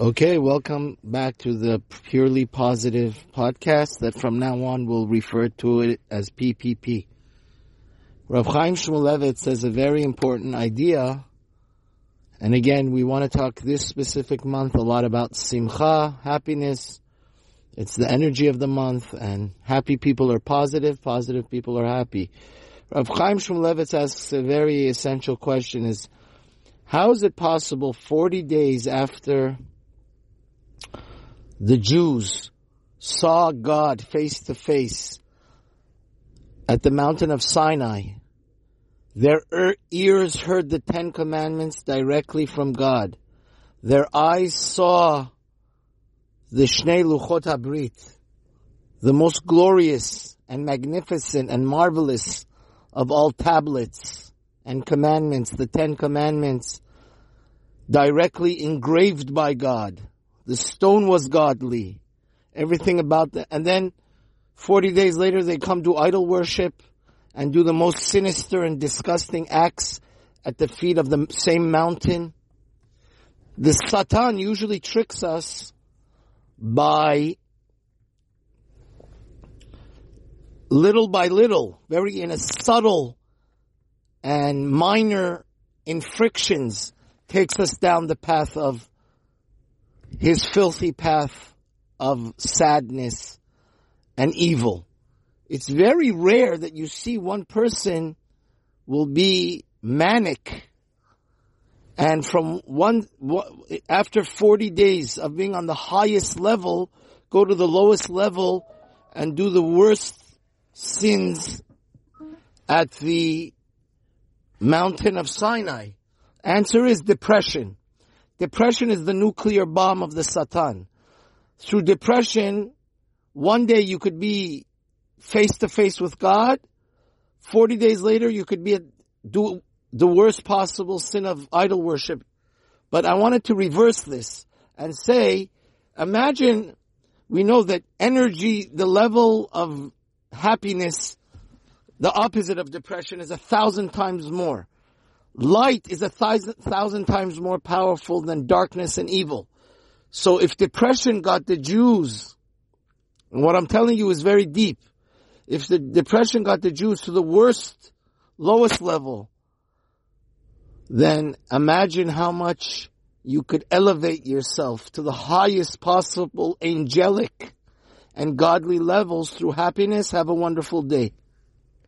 Okay, welcome back to the Purely Positive podcast that from now on we'll refer to it as PPP. Rav Chaim Shmulevitz says a very important idea, and again, we want to talk this specific month a lot about simcha, happiness. It's the energy of the month, and happy people are positive, positive people are happy. Rav Chaim Shmulevitz asks a very essential question is, how is it possible 40 days after the Jews saw God face to face at the mountain of Sinai, their ears heard the Ten Commandments directly from God. Their eyes saw the Shnei Luchot HaBrit, the most glorious and magnificent and marvelous of all tablets and commandments, the Ten Commandments, directly engraved by God. The stone was godly. Everything about that. And then 40 days later they come to idol worship and do the most sinister and disgusting acts at the feet of the same mountain. The Satan usually tricks us by little by little, very in a subtle and minor infractions takes us down the path of his filthy path of sadness and evil. It's very rare that you see one person will be manic and from one, after 40 days of being on the highest level, go to the lowest level and do the worst sins at the mountain of Sinai. Answer is depression. Depression is the nuclear bomb of the Satan. Through depression, one day you could be face to face with God. Forty days later, you could be a, do the worst possible sin of idol worship. But I wanted to reverse this and say, imagine we know that energy, the level of happiness, the opposite of depression is a thousand times more. Light is a thousand, thousand times more powerful than darkness and evil. So if depression got the Jews, and what I'm telling you is very deep, if the depression got the Jews to the worst, lowest level, then imagine how much you could elevate yourself to the highest possible angelic and godly levels through happiness. Have a wonderful day.